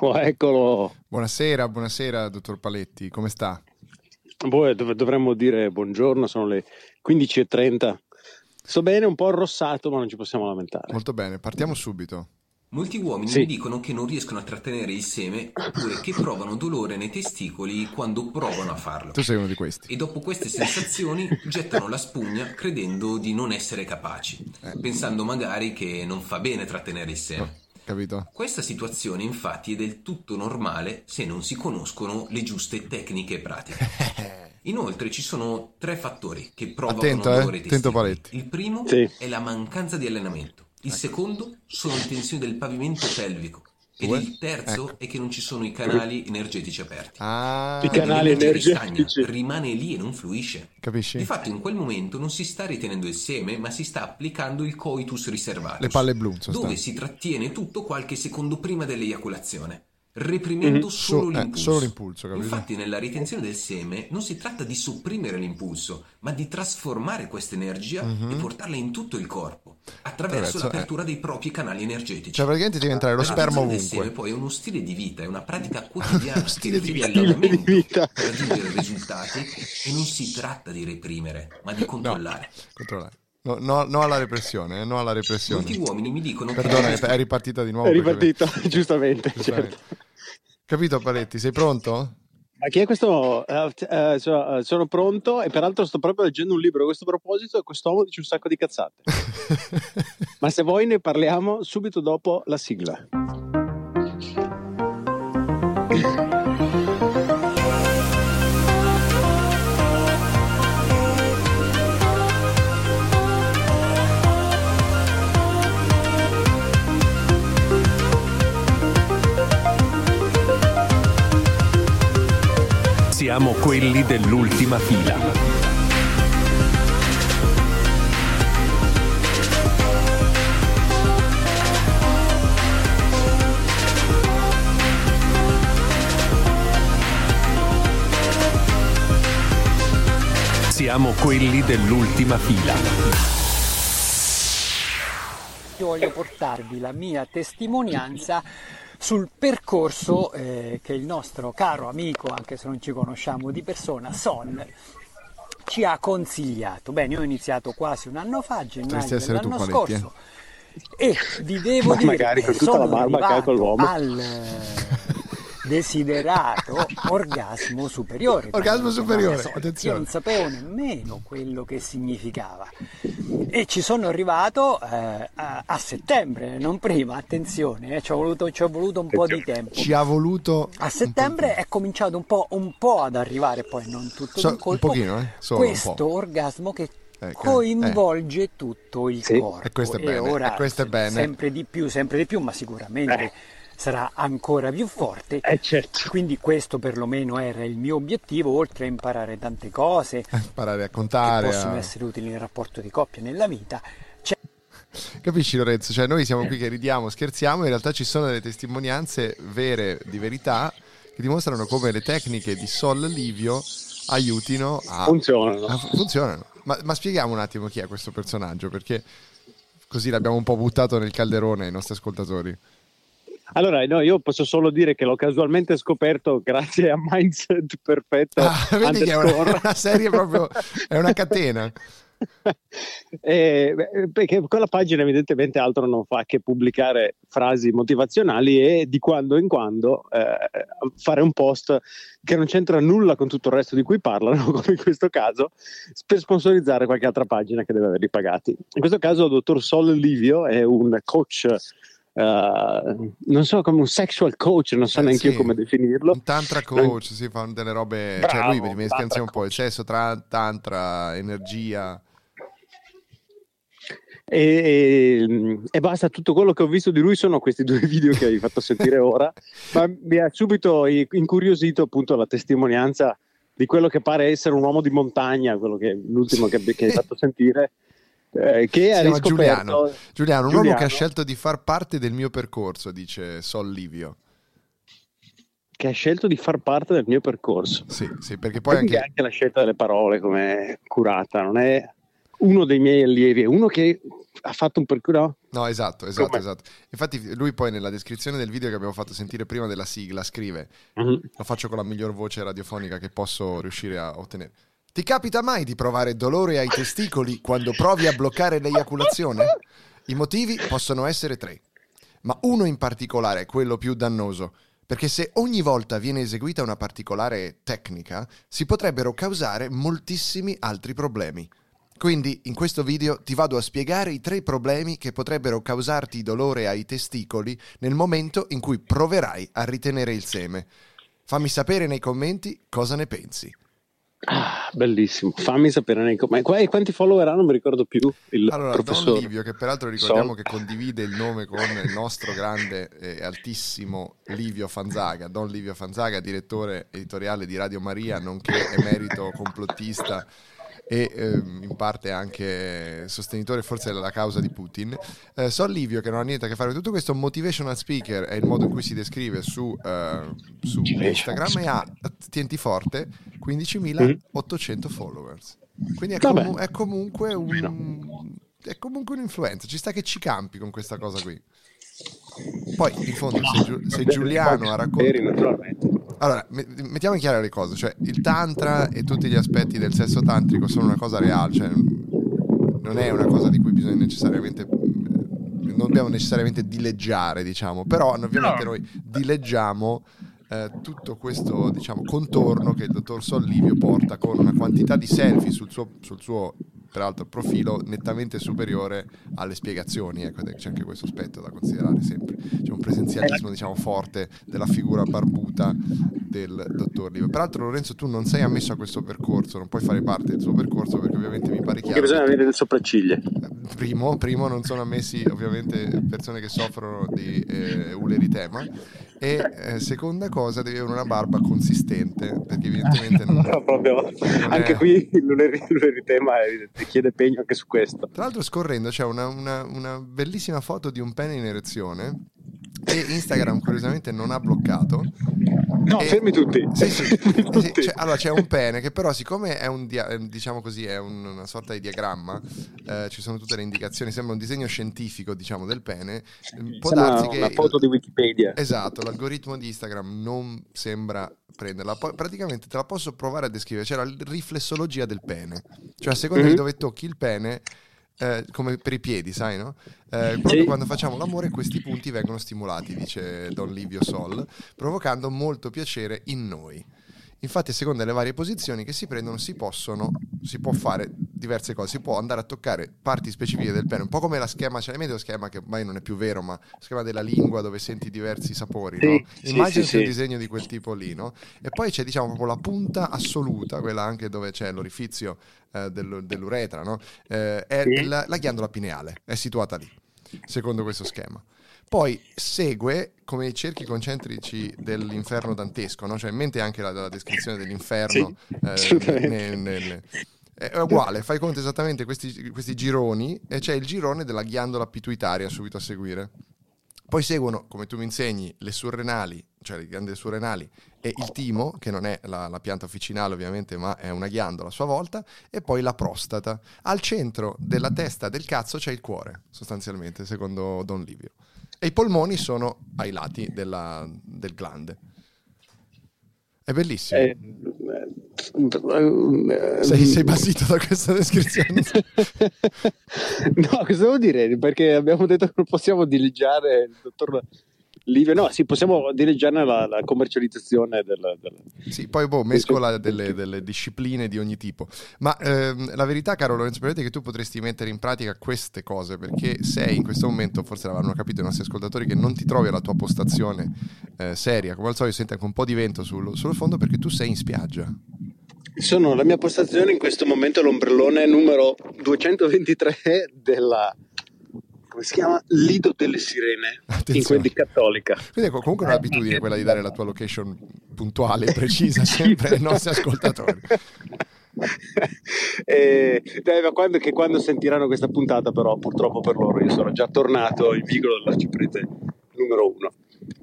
Oh, eccolo. Buonasera, buonasera, dottor Paletti, come sta? Boh, dov- dovremmo dire buongiorno, sono le 15.30. Sto bene, un po' arrossato, ma non ci possiamo lamentare. Molto bene, partiamo subito. Molti uomini Sì. mi dicono che non riescono a trattenere il seme oppure che provano dolore nei testicoli quando provano a farlo. Tu sei uno di questi. E dopo queste sensazioni gettano la spugna credendo di non essere capaci, Eh. pensando magari che non fa bene trattenere il seme. Capito? Questa situazione infatti è del tutto normale se non si conoscono le giuste tecniche e pratiche. Inoltre ci sono tre fattori che provocano Attento, eh, dolore ai attento. Paletti. Il primo Sì. è la mancanza di allenamento. Il secondo sono le tensioni del pavimento pelvico. Ed Due. il terzo Ecco. è che non ci sono i canali energetici aperti. Ah, I canali energetici. ristagna, rimane lì e non fluisce. capisci? Difatti in quel momento non si sta ritenendo il seme, ma si sta applicando il coitus riservatus. Le palle blu. Dove si trattiene tutto qualche secondo prima dell'eiaculazione, reprimendo Mhm. solo So- eh, l'impulso. solo l'impulso, capito? Infatti nella ritenzione del seme non si tratta di sopprimere l'impulso, ma di trasformare questa energia e portarla in tutto il corpo, attraverso Attraverso, l'apertura dei propri canali energetici. Mhm. Cioè, praticamente deve entrare lo La sperma ritenzione del seme ovunque. poi è uno stile di vita, è una pratica quotidiana stile che di vita. di vita. per raggiungere risultati e non si tratta di reprimere, ma di controllare. Controllare. No, no, no alla repressione, eh, no alla repressione. Molti uomini mi dicono Perdona, che è ripartita di nuovo. È perché- ripartito, giustamente, Giustamente. certo. Capito, Paletti? Sei pronto? Ma chi è questo? Eh, so- eh, sono pronto e peraltro sto proprio leggendo un libro a questo proposito e quest'uomo dice un sacco di cazzate. Ma se vuoi ne parliamo subito dopo la sigla. Siamo quelli dell'ultima fila. Siamo quelli dell'ultima fila. Io voglio portarvi la mia testimonianza sul percorso eh, che il nostro caro amico, anche se non ci conosciamo di persona, Sol, ci ha consigliato. Bene, io ho iniziato quasi un anno fa, gennaio dell'anno scorso, e vi devo Ma dire magari con tutta la barba che ha quell'uomo. al eh, desiderato orgasmo superiore. Orgasmo superiore, Io attenzione. non sapevo nemmeno quello che significava e ci sono arrivato eh, a, a settembre, non prima, attenzione, eh, ci, ho voluto, ci ho voluto un po' di tempo. Ci ha voluto... A settembre è cominciato un po', un po' ad arrivare, poi non tutto So- colpo, un pochino, eh, solo un questo po'. orgasmo che Eh, coinvolge tutto il Sì. corpo. E questo è bene, ora e questo è bene. sempre di più, sempre di più, ma sicuramente Eh. Sarà ancora più forte. Eh certo. Quindi questo perlomeno era il mio obiettivo, oltre a imparare tante cose Imparare a che contare. possono a- essere utili nel rapporto di coppia, nella vita. C'è Capisci Lorenzo? Cioè noi siamo qui che ridiamo, scherziamo, in realtà ci sono delle testimonianze vere di verità che dimostrano come le tecniche di Sol Livio aiutino a... Funzionano. a- funzionano. Ma, ma spieghiamo un attimo chi è questo personaggio, perché così l'abbiamo un po' buttato nel calderone ai nostri ascoltatori. Allora, no, io posso solo dire che l'ho casualmente scoperto grazie a Mindset Perfetto. Ah, vedi che è una, una serie proprio, è una catena. Eh, perché quella pagina evidentemente altro non fa che pubblicare frasi motivazionali e di quando in quando eh, fare un post che non c'entra nulla con tutto il resto di cui parlano, come in questo caso, per sponsorizzare qualche altra pagina che deve averli pagati. In questo caso il dottor Sol Livio è un coach, eh, non so come un sexual coach, non so Eh, neanche io sì. come definirlo. Un tantra coach, si fanno delle robe, cioè Bravo, lui mi insieme un po' il sesso, tra, tantra, energia. E, e- e basta, tutto quello che ho visto di lui sono questi due video che hai fatto sentire ora, ma mi ha subito incuriosito appunto la testimonianza di quello che pare essere un uomo di montagna, quello che l'ultimo che, che hai fatto sentire, eh, che Si riscoperto Giuliano. Giuliano, un uomo che ha Giuliano, scelto di far parte del mio percorso, dice Sol Livio. che ha scelto di far parte del mio percorso. Sì, sì, perché poi anche... anche... la scelta delle parole come curata, non è uno dei miei allievi, è uno che ha fatto un percorso. No, esatto, esatto, Come? esatto. Infatti lui poi nella descrizione del video che abbiamo fatto sentire prima della sigla scrive, Mhm. lo faccio con la miglior voce radiofonica che posso riuscire a ottenere. Ti capita mai di provare dolore ai testicoli quando provi a bloccare l'eiaculazione? I motivi possono essere tre, ma uno in particolare è quello più dannoso, perché se ogni volta viene eseguita una particolare tecnica, si potrebbero causare moltissimi altri problemi. Quindi in questo video ti vado a spiegare i tre problemi che potrebbero causarti dolore ai testicoli nel momento in cui proverai a ritenere il seme. Fammi sapere nei commenti cosa ne pensi. Ah, bellissimo. Fammi sapere. Qua- e quanti follower ha? Non mi ricordo più. Il Allora, Don professore. Livio, che peraltro ricordiamo Sol. che condivide il nome con il nostro grande e altissimo Livio Fanzaga, Don Livio Fanzaga, direttore editoriale di Radio Maria, nonché emerito complottista e ehm, in parte anche sostenitore forse della causa di Putin. Eh, Sol Livio, che non ha niente a che fare con tutto questo, motivational speaker è il modo in cui si descrive su, eh, su Instagram e ha, tienti forte, 15.800 followers. Quindi è, comu- è comunque un... È comunque un influencer, ci sta che ci campi con questa cosa qui. Poi, in fondo, se, Giu- se Giuliano ha raccontato... Allora, me- mettiamo in chiaro le cose, cioè il tantra e tutti gli aspetti del sesso tantrico sono una cosa reale, cioè non è una cosa di cui bisogna necessariamente non dobbiamo necessariamente dileggiare, diciamo, però ovviamente noi dileggiamo eh, tutto questo diciamo, contorno che il dottor Sollivio porta con una quantità di selfie sul suo, sul suo peraltro profilo nettamente superiore alle spiegazioni, ecco, c'è anche questo aspetto da considerare sempre. C'è un presenzialismo diciamo forte della figura barbuta del dottor Livio. Peraltro Lorenzo tu non sei ammesso a questo percorso, non puoi fare parte del suo percorso perché ovviamente mi pare Perché chiaro. bisogna che- avere le sopracciglia. Primo, primo non sono ammessi ovviamente persone che soffrono di eh, uleritema e eh, seconda cosa devi avere una barba consistente perché evidentemente non, No, proprio. non Anche è- qui evidente, chiede pegno anche su questo. Tra l'altro scorrendo c'è una, una- una bellissima foto di un pene in erezione che Instagram curiosamente non ha bloccato. No, E- fermi tutti. Sì, sì. Tutti. c'è- allora c'è un pene che però siccome è un dia- diciamo così è un- una sorta di diagramma, eh, ci sono tutte le indicazioni, sembra un disegno scientifico diciamo del pene, eh, può Sembra darsi che una foto il- di Wikipedia. Esatto, l'algoritmo di Instagram non sembra prenderla. Poi praticamente te la posso provare a descrivere. C'è la riflessologia del pene. Cioè, a seconda Mhm. di dove tocchi il pene, eh, come per i piedi, sai, no? Eh, proprio Sì. quando facciamo l'amore, questi punti vengono stimolati, dice Don Livio Sol, provocando molto piacere in noi. Infatti, a seconda delle varie posizioni che si prendono, si possono, si può fare diverse cose. Si può andare a toccare parti specifiche del pene, un po' come la schema, c'è lo schema che ormai non è più vero, ma lo schema della lingua dove senti diversi sapori, Sì, no? sì, sì, un disegno di quel tipo lì, no? E poi c'è, diciamo, proprio la punta assoluta, quella anche dove c'è l'orifizio eh, dello- dell'uretra, no? Eh, è la, la ghiandola pineale, è situata lì, secondo questo schema. Poi segue come i cerchi concentrici dell'inferno dantesco, no? cioè in mente anche la, la descrizione dell'inferno. Sì, eh, assolutamente. ne- nel- è uguale, fai conto esattamente questi, questi gironi e c'è il girone della ghiandola pituitaria subito a seguire. Poi seguono, come tu mi insegni, le surrenali, cioè le ghiandole surrenali e il timo, che non è la, la pianta officinale ovviamente, ma è una ghiandola a sua volta, e poi la prostata. Al centro della testa del cazzo c'è il cuore, sostanzialmente, secondo Don Livio. E i polmoni sono ai lati della- del glande. È bellissimo. Eh, eh, sei, sei basito da questa descrizione? no, cosa devo dire? Perché abbiamo detto che non possiamo dileggiare il dottor Livio. No, sì, possiamo dileggiare la, la commercializzazione del, del- Sì, poi boh, mescola delle, delle discipline di ogni tipo. Ma ehm, la verità, caro Lorenzo Peretti, è che tu potresti mettere in pratica queste cose perché sei in questo momento, forse l'avranno capito i nostri ascoltatori, che non ti trovi alla tua postazione eh, seria. Come al solito, senti anche un po' di vento sul, sul fondo perché tu sei in spiaggia. Sono la mia postazione in questo momento l'ombrellone numero 223 della come si chiama? Lido delle Sirene in Attenzione. quelli cattolica. Quindi ecco, comunque è un'abitudine quella di dare la tua location puntuale e precisa sempre ai nostri ascoltatori. Eh, quando, che quando sentiranno questa puntata, però, purtroppo per loro, io sono già tornato in vicolo della ciprete numero uno.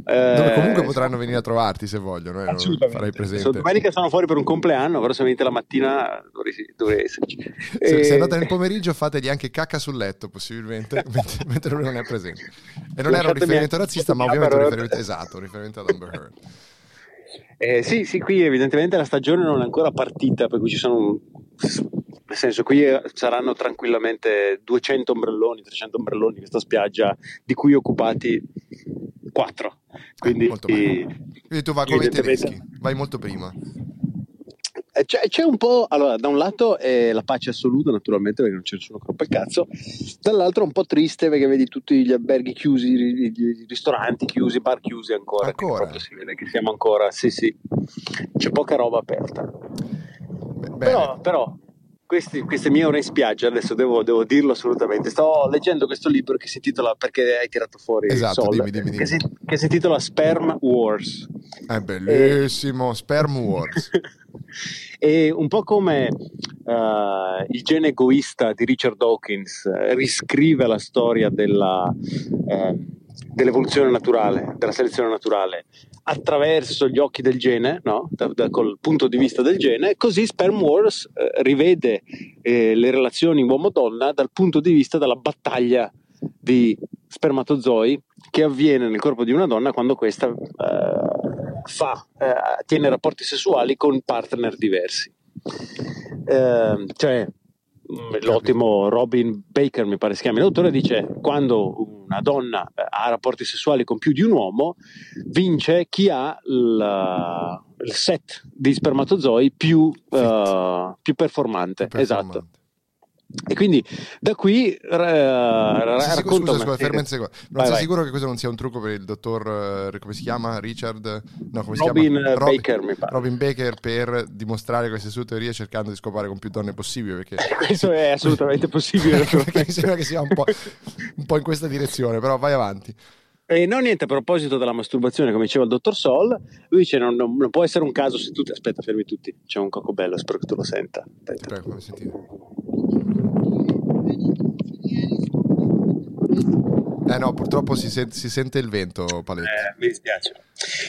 Dove comunque Eh, potranno venire a trovarti se vogliono, eh, farai presente. So, domenica sono fuori per un compleanno, però se venite la mattina dovrei, dovrei esserci. Se, E- se andate nel pomeriggio fategli anche cacca sul letto, possibilmente, mentre, lui non è presente. E non era un riferimento razzista, ma ovviamente un riferimento esatto, un riferimento ad Amber Heard. Eh, sì, sì, qui evidentemente la stagione non è ancora partita, per cui ci sono... Nel senso, qui eh, saranno tranquillamente 200 ombrelloni, 300 ombrelloni in questa spiaggia, di cui occupati 4. Quindi bene. Quindi tu vai come i tedeschi, vai molto prima. Eh, C'è, c'è un po', allora, da un lato è la pace assoluta, naturalmente, perché non c'è nessuno che rompe il cazzo, dall'altro è un po' triste perché vedi tutti gli alberghi chiusi, i, i- ristoranti chiusi, i bar chiusi ancora. Ancora? si vede che siamo ancora, sì, sì, c'è poca roba aperta. Bene. Però, però questi- queste mie ore in spiaggia, adesso devo, devo dirlo assolutamente, sto leggendo questo libro che si intitola, perché hai tirato fuori Esatto, Sol, dimmi, dimmi, dimmi. Che, si, che si intitola Sperm Wars. È bellissimo, Sperm Wars. E un po' come eh, il gene egoista di Richard Dawkins eh, riscrive la storia della, eh, dell'evoluzione naturale, della selezione naturale, attraverso gli occhi del gene, no? da, da- col punto di vista del gene, così Sperm Wars eh, rivede eh, le relazioni uomo-donna dal punto di vista della battaglia di spermatozoi che avviene nel corpo di una donna quando questa eh, fa, eh, tiene rapporti sessuali con partner diversi. Eh, cioè, l'ottimo Robin Baker, mi pare si chiami l'autore, dice quando una donna ha rapporti sessuali con più di un uomo, vince chi ha il, il set di spermatozoi più, eh, più performante. Esatto. E quindi da qui ra- Sei sicuro- racconta scusa, scusa, ferma un secondo. Non Vai, sei vai. sicuro che questo non sia un trucco per il dottor, eh, come si chiama? Richard? No, come si Robin chiama? eh, Baker, mi pare. Robin Baker per dimostrare queste sue teorie cercando di scopare con più donne possibile perché, Questo è assolutamente possibile. perché mi sembra che sia un po', un po' in questa direzione, però vai avanti. E no, niente, a proposito della masturbazione, come diceva il dottor Sol, lui dice: non, non- non può essere un caso se tutti. Aspetta, fermi tutti. C'è un cocco bello, spero che tu lo senta. Ti Aspetta. prego, fammi sentire. Eh no, purtroppo si, sen- si sente il vento, Paletti. Eh, mi dispiace.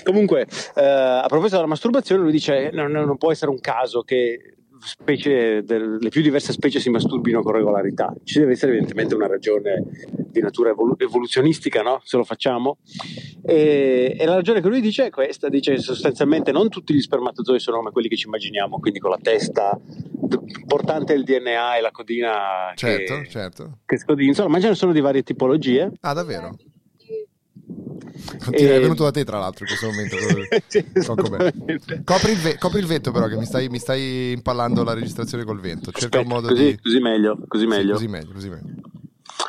Comunque, eh, a proposito della masturbazione, lui dice: non, non può essere un caso che specie del- le più diverse specie si masturbino con regolarità. Ci deve essere evidentemente una ragione di natura evolu- evoluzionistica, no? Se lo facciamo. E, e la ragione che lui dice è questa: dice che sostanzialmente non tutti gli spermatozoi sono come quelli che ci immaginiamo, quindi con la testa portante il DNA e la codina Certo, che, certo. che scodinzola, insomma, ma ce ne sono di varie tipologie. Ah, davvero? Continua, E- È venuto da te, tra l'altro, in questo momento. Sì. Copri il, ve- copri il vento, però, che mi stai, mi stai impallando la registrazione col vento. Cerca un modo così, di. così meglio, così Sì, meglio. così meglio, così meglio.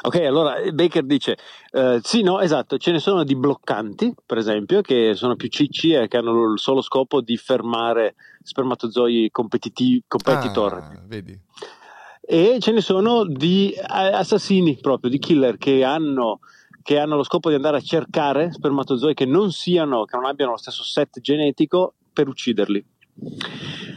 Ok, allora Baker dice: eh, Sì, no, esatto, ce ne sono di bloccanti, per esempio, che sono più cicci e che hanno il solo scopo di fermare spermatozoi competitivi, competitor. Ah, vedi? E ce ne sono di eh, assassini, proprio di killer, che hanno, che hanno lo scopo di andare a cercare spermatozoi che non siano, che non abbiano lo stesso set genetico per ucciderli.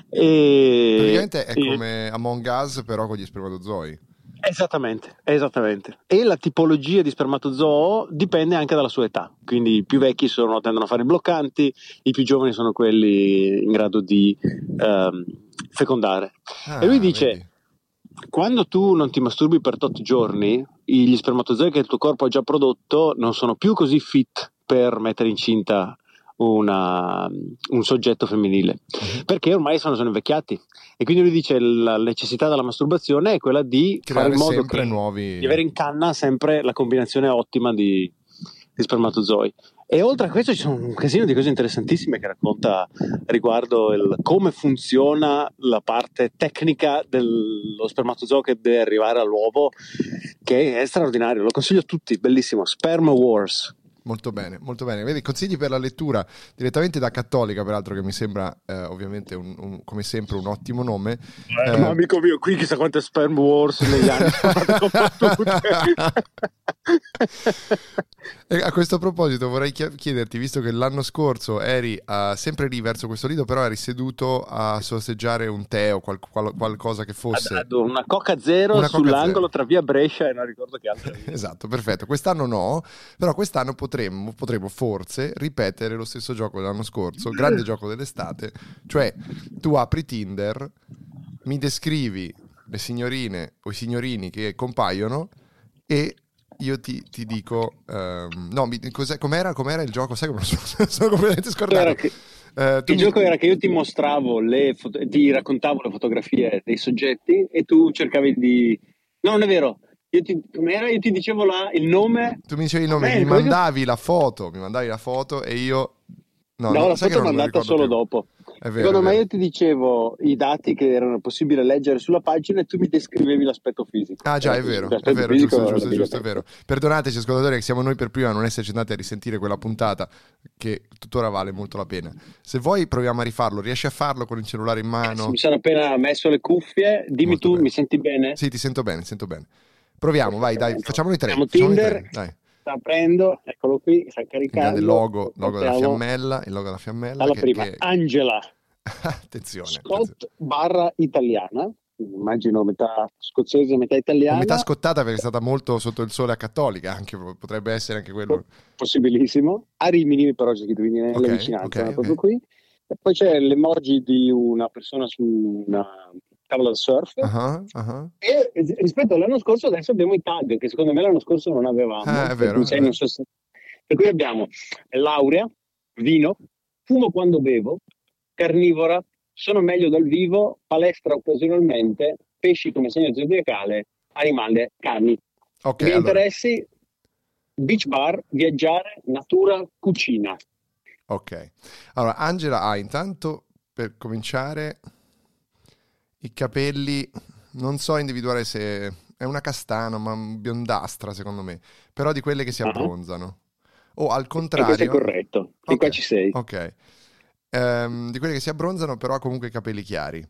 E, Praticamente è e- come Among Us, però con gli spermatozoi. Esattamente, esattamente. E la tipologia di spermatozoo dipende anche dalla sua età. Quindi i più vecchi sono- tendono a fare i bloccanti, i più giovani sono quelli in grado di ehm, fecondare. Ah, e lui dice: vedi. Quando tu non ti masturbi per tot giorni, gli spermatozoi che il tuo corpo ha già prodotto non sono più così fit per mettere incinta una- un soggetto femminile Mhm. perché ormai sono, sono invecchiati e quindi lui dice la necessità della masturbazione è quella di Creare fare in modo sempre che, nuovi. di avere in canna sempre la combinazione ottima di, di spermatozoi e oltre a questo ci sono un casino di cose interessantissime che racconta riguardo il- come funziona la parte tecnica dello spermatozoo che deve arrivare all'uovo che è straordinario, lo consiglio a tutti, bellissimo, Sperm Wars Molto bene, molto bene. Vedi, consigli per la lettura direttamente da Cattolica, peraltro, che mi sembra eh, ovviamente un- un- come sempre un ottimo nome. Eh, No, amico mio, qui chissà quante sperm wars negli anni. E a questo proposito vorrei chiederti, visto che l'anno scorso eri ah, sempre lì verso questo lido, però eri seduto a sorseggiare un tè o qual- qual- qualcosa che fosse... Ad- ad una Coca Zero Una Coca sull'angolo Zero. tra via Brescia e non ricordo che altra via. Esatto, perfetto. Quest'anno no, però quest'anno potresti potremmo, potremmo forse ripetere lo stesso gioco dell'anno scorso, grande gioco dell'estate, cioè tu apri Tinder, mi descrivi le signorine o i signorini che compaiono e io ti, ti dico, ehm, no, mi- cos'è- com'era, com'era il gioco? Sai come sono, sono completamente scordato. Che- tu il mi- gioco era che io ti mostravo le foto- ti raccontavo le fotografie dei soggetti e tu cercavi di no non è vero io ti, com'era? io ti dicevo la- il nome Tu mi dicevi il nome, Bene, mi mandavi la foto, mi mandavi la foto e io... No, no, la foto lo mandata solo più. dopo È vero, secondo me io ti dicevo i dati che erano possibili leggere sulla pagina e tu mi descrivevi l'aspetto fisico Ah già, è così, vero, è vero, fisico giusto, giusto, giusto, è vero. Perdonateci ascoltatori che siamo noi per prima a non esserci andati a risentire quella puntata che tuttora vale molto la pena. Se vuoi proviamo a rifarlo, riesci a farlo con il cellulare in mano? mi sono appena messo le cuffie dimmi Molto tu bene. mi senti bene? Sì, ti sento bene, sento bene. Proviamo, vai, dai, facciamo noi tre. Siamo facciamo Tinder. tre, dai. sta aprendo eccolo qui sta Il caricando grande logo, logo della fiammella, il logo della fiammella. dalla che- prima che- Angela attenzione, attenzione. Scott barra italiana, immagino metà scozzese, metà italiana, Metà scottata perché è stata molto sotto il sole a cattolica, anche, potrebbe essere anche quello. possibilissimo, a Rimini però c'è scritto quindi nelle Ok, vicinanze, ok, è proprio ok. qui. E poi c'è l'emoji di una persona su una tavola da surf Ah, ah. e rispetto all'anno scorso adesso abbiamo i tag che secondo me l'anno scorso non avevamo. Ah, è per vero, cui vero. so se- per cui abbiamo laurea, vino, fumo quando bevo, carnivora, sono meglio dal vivo, palestra occasionalmente, pesci come segno zodiacale, animale, cani. Ok, I miei allora, interessi, beach bar, viaggiare, natura, cucina. ok. Allora, Angela ha intanto per cominciare i capelli, non so individuare se è una castana, ma biondastra secondo me, però di quelle che si Ah. abbronzano. O al E questo è contrario, corretto. Fin qua Ok, ci sei. ok. Ehm, di quelle che si abbronzano, però ha comunque i capelli chiari.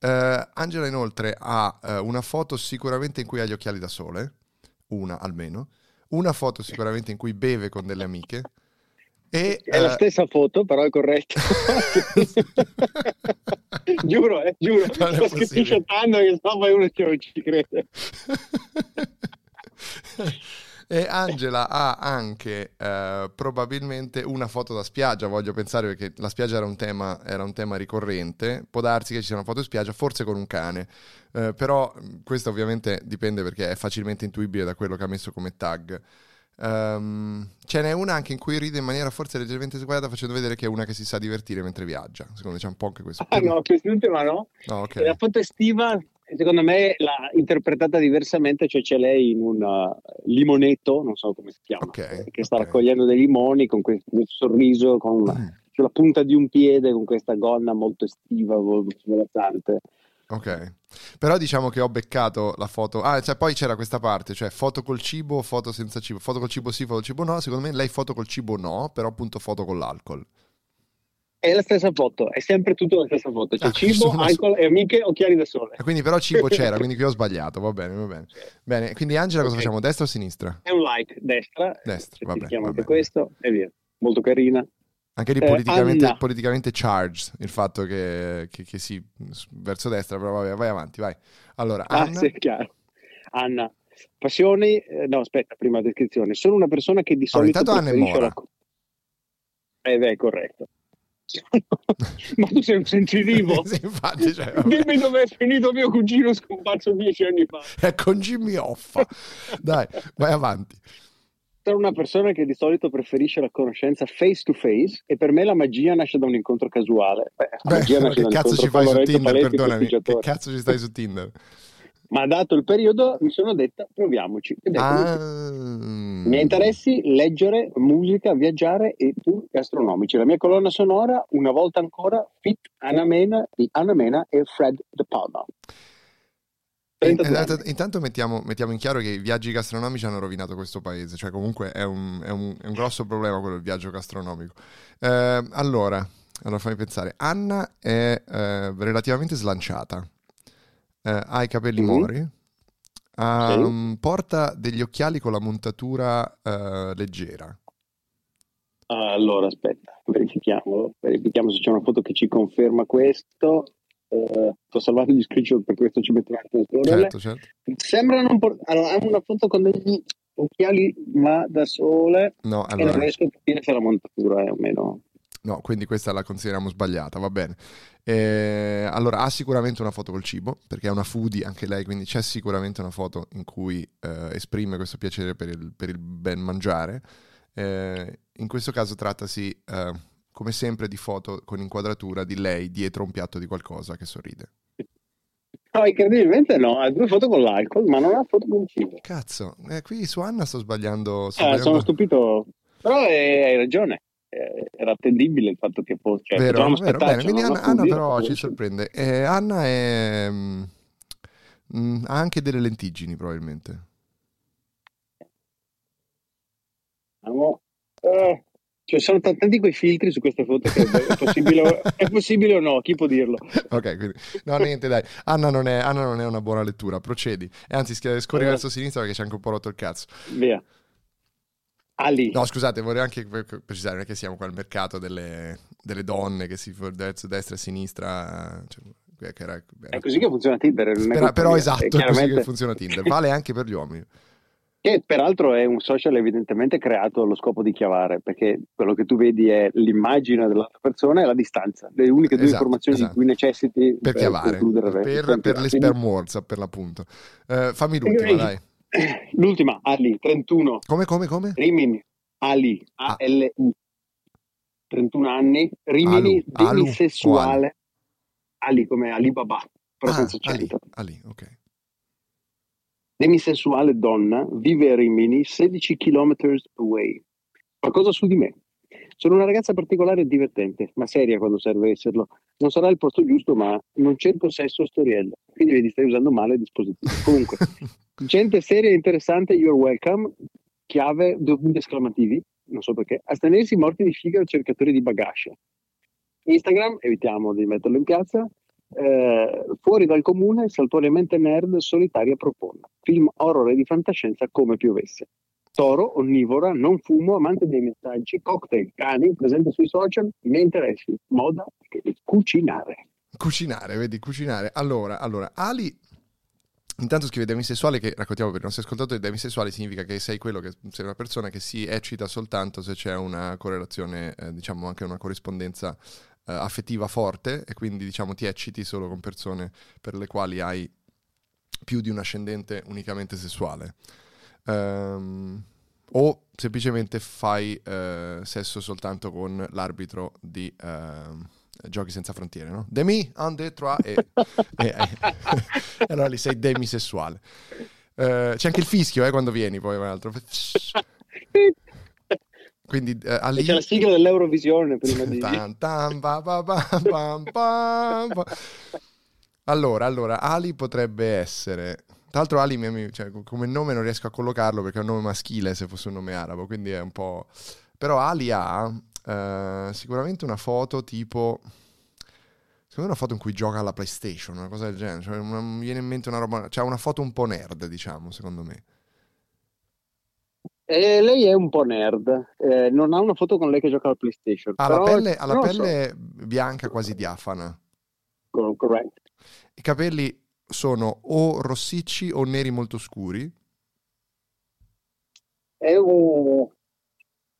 Eh, Angela inoltre ha eh, una foto sicuramente in cui ha gli occhiali da sole, una almeno, una foto sicuramente in cui beve con delle amiche e È la eh, stessa foto, però è corretto. giuro, eh, giuro. Non Sto screenshotando che sennò poi uno non ci crede. e Angela ha anche eh, probabilmente una foto da spiaggia, voglio pensare perché la spiaggia era un tema, era un tema ricorrente, può darsi che ci sia una foto in spiaggia, forse con un cane, Eh, però questo ovviamente dipende perché è facilmente intuibile da quello che ha messo come tag. Ehm, ce n'è una anche in cui ride in maniera forse leggermente sguaiata facendo vedere che è una che si sa divertire mentre viaggia, secondo me c'è un po' anche questo. Ah no, quest'ultima no. No, ok. La foto estiva, secondo me, l'ha interpretata diversamente, cioè c'è lei in un uh, limonetto, non so come si chiama, Ok, che sta ok. raccogliendo dei limoni con questo sorriso, con una- Mm. sulla punta di un piede, con questa gonna molto estiva, molto svolazzante. Ok, però diciamo che ho beccato la foto. Ah, cioè poi c'era questa parte, cioè foto col cibo, foto senza cibo. Foto col cibo sì, foto col cibo no. Secondo me lei foto col cibo no, però appunto foto con l'alcol. È la stessa foto, è sempre tutto la stessa foto. C'è Ah, cibo, sono- alcol e amiche, occhiali da sole. E quindi però cibo c'era, quindi qui ho sbagliato. Va bene, va bene. Bene, quindi Angela cosa Ok. facciamo? Destra o sinistra? È un like, destra, Destra, clicchiamo vabbè. anche questo e via. Molto carina. Anche lì Eh, politicamente, Anna. politicamente charged il fatto che, che, che sì, verso destra, però vabbè, vai avanti, vai. Allora, Ah, Anna, sì, è chiaro. Anna, passioni, eh, no, aspetta, prima descrizione. Sono una persona che di Allora, solito intanto Anna è mora. la... Eh beh, è corretto. Ma tu sei un sensitivo? sì, infatti, cioè. Dimmi dove è finito mio cugino scomparso dieci anni fa. è con Jimmy Hoffa. Dai, vai avanti. Sono una persona che di solito preferisce la conoscenza face to face e per me la magia nasce da un incontro casuale. Beh, Beh, magia nasce che cazzo ci fai su Tinder? Paletti, Perdonami, che cazzo ci stai su Tinder? Ma dato il periodo mi sono detta proviamoci. Ah, I miei interessi, leggere, musica, viaggiare e tour gastronomici. La mia colonna sonora, una volta ancora, Fit Anna Mena di Anna Mena e Fred De Palma. 32 Eh, anni. Intanto mettiamo, mettiamo in chiaro che i viaggi gastronomici hanno rovinato questo paese, cioè comunque è un, è un- è un grosso problema quello del viaggio gastronomico. Eh, allora, allora fammi pensare, Anna è eh, relativamente slanciata, Eh, ha i capelli Mhm. mori, ha- Sì. mm, porta degli occhiali con la montatura eh, leggera. Allora, aspetta, verifichiamo, verifichiamo se c'è una foto che ci conferma questo. Eh, sto salvando gli screenshot per questo ci metto un attimo a scorrerle. Certo, certo. Sembrano un po'... Allora, hanno una foto con degli occhiali ma da sole No, e non allora, riesco a capire se la montatura è o meno. no, quindi questa la consideriamo sbagliata, va bene. Eh, allora, ha sicuramente una foto col cibo, perché è una foodie anche lei, quindi c'è sicuramente una foto in cui eh, esprime questo piacere per il, per il ben mangiare. Eh, in questo caso trattasi, eh, come sempre, di foto con inquadratura di lei dietro un piatto di qualcosa che sorride. No, incredibilmente no, ha due foto con l'alcol, ma non ha foto con il cibo. Cazzo, eh, qui su Anna sto sbagliando. sto Eh, sbagliando- sono stupito, però eh, hai ragione. Eh, era attendibile il fatto che fosse. Cioè, Vero, potevamo vero, bene. Quindi no? Anna, Anna però ci sorprende. Eh, Anna è, mm, mm, ha anche delle lentiggini probabilmente. Eh, cioè, sono t- tanti quei filtri su queste foto che è possibile, è possibile o no? Chi può dirlo? Ok, quindi no, niente, dai. Anna non, è, Anna non è una buona lettura. Procedi. E anzi, scorri Eh. verso sinistra perché c'è anche un po' rotto il cazzo. Via. Ali. No, scusate, vorrei anche pre- precisare: non è che siamo qua al mercato delle, delle donne che si verso destra e sinistra. cioè, che era- È così che funziona Tinder. è però, esatto, E è così che funziona Tinder. Vale anche per gli uomini. Che peraltro è un social evidentemente creato allo scopo di chiavare, perché quello che tu vedi è l'immagine dell'altra persona e la distanza, le uniche due Esatto, informazioni esatto. di cui necessiti Per chiavare, per, sempre. per le Quindi- sperm wars, per l'appunto. Eh, fammi l'ultima, dai. L'ultima, Ali, 31, Come, come, come? Rimini, Ali, Ah. A-L-I, 31 anni, Rimini, Alu, Alu demisessuale, Ali come Alibaba, però Ah, senza Ali, accento. Ali, ok. Demisessuale donna, vive a Rimini, 16 km away. Qualcosa su di me. Sono una ragazza particolare e divertente, ma seria quando serve esserlo. Non sarà il posto giusto, ma non cerco sesso o storielle. Quindi vedi, stai usando male il dispositivo. Comunque, gente seria e interessante, you're welcome. Chiave, due punti esclamativi, non so perché. Astenersi morti di figa o cercatori di bagascia. Instagram, evitiamo di metterlo in piazza. Eh, fuori dal comune, saltuariamente nerd, solitaria propone. Film horror e di fantascienza come piovesse. Toro, onnivora, non fumo, amante dei messaggi, cocktail, cani, presente sui social, i miei interessi, moda e cucinare. Cucinare, vedi, cucinare. Allora, allora, Ali... Intanto scrive demisessuale che raccontiamo per i nostri ascoltatori, demisessuale significa che sei quello che sei una persona che si eccita soltanto se c'è una correlazione, eh, diciamo anche una corrispondenza eh, affettiva forte e quindi diciamo ti ecciti solo con persone per le quali hai più di un ascendente unicamente sessuale. Ehm, o semplicemente fai eh, sesso soltanto con l'arbitro di ehm, Giochi senza frontiere, no? Demi, un, deux, trois e, e- e allora lì sei demisessuale. Eh, c'è anche il fischio eh, quando vieni poi tra l'altro. Quindi eh, Ali c'è la sigla dell'Eurovisione prima di... Tan. Allora, allora, Ali potrebbe essere. Tra l'altro, Ali mi- mi- cioè, come nome non riesco a collocarlo perché è un nome maschile se fosse un nome arabo, quindi è un po'. Però Ali ha eh, sicuramente una foto tipo. Secondo me una foto in cui gioca alla PlayStation, una cosa del genere. Cioè, una- mi viene in mente una roba. Cioè, una foto un po' nerd, diciamo, secondo me. E lei è un po' nerd, eh, non ha una foto con lei che gioca alla PlayStation. Ha la pelle, ha la lo so. pelle bianca, quasi diafana. Cor- correct. I capelli sono o rossicci o neri molto scuri. È un...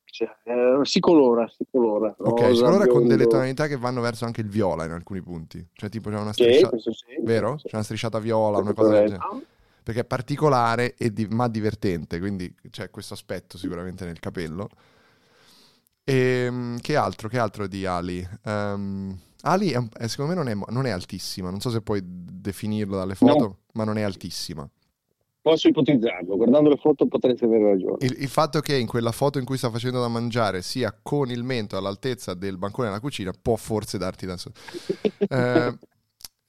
cioè, eh, si colora, si colora. Ok, rosa, si colora con delle tonalità che vanno verso anche il viola in alcuni punti. Cioè, tipo, c'è una Sì, strisciata. questo sì. Vero? Sì. C'è una strisciata viola, una cosa del genere. Perché è particolare e di- ma divertente, quindi c'è questo aspetto sicuramente nel capello. E che altro? Che altro di Ali? Ehm, Ali è è- secondo me non è, non è altissima, non so se puoi definirlo dalle foto, No. ma non è altissima. Posso ipotizzarlo, guardando le foto potresti avere ragione. Il, il fatto che in quella foto in cui sta facendo da mangiare sia con il mento all'altezza del bancone della cucina può forse darti da so- Eh,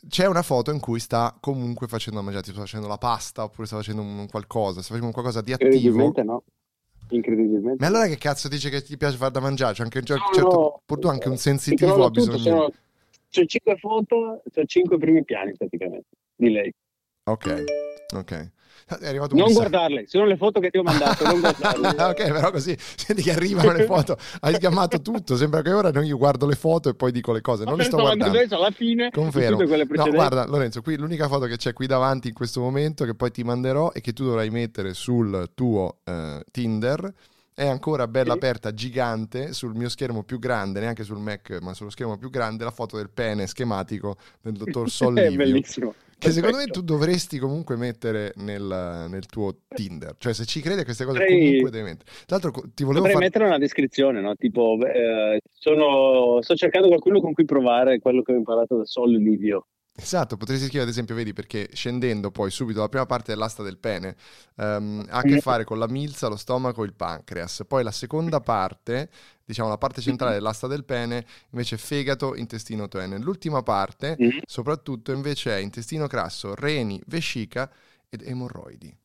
c'è una foto in cui sta comunque facendo da mangiare, tipo sta facendo la pasta oppure sta facendo un qualcosa, sta facendo un qualcosa di attivo. Incredibilmente no. Incredibilmente. Ma allora che cazzo dice che ti piace far da mangiare? C'è anche, No, certo, no. pur tu anche un Ti sensitivo ha tutto, bisogno. sono- C'ho cinque foto, c'ho cinque primi piani praticamente di lei. Ok, ok. È arrivato un Non messaggio. guardarle, sono le foto che ti ho mandato, non guardarle. Ok, però così senti che arrivano le foto, hai schiamato tutto. Sembra che ora non io guardo le foto e poi dico le cose. Non le sto guardando. adesso alla fine, Confermo. No, guarda, Lorenzo, qui l'unica foto che c'è qui davanti in questo momento, che poi ti manderò e che tu dovrai mettere sul tuo eh, Tinder. È ancora bella aperta, gigante, sul mio schermo più grande, neanche sul Mac, ma sullo schermo più grande, la foto del pene schematico del dottor Sol È bellissimo. Che secondo me tu dovresti comunque mettere nel, nel tuo Tinder. Cioè, se ci credi a queste cose, Potrei- comunque devi mettere. Tra l'altro, ti volevo Potrei fare. mettere una descrizione, no? Tipo, eh, sono, sto cercando qualcuno con cui provare quello che ho imparato da Sol Livio. Esatto, potresti scrivere ad esempio, vedi, perché scendendo poi subito la prima parte dell'asta del pene ehm, ha a che fare con la milza, lo stomaco e il pancreas. Poi la seconda parte, diciamo la parte centrale dell'asta del pene, invece fegato, intestino toene. L'ultima parte, soprattutto, invece è intestino grasso, reni, vescica ed emorroidi.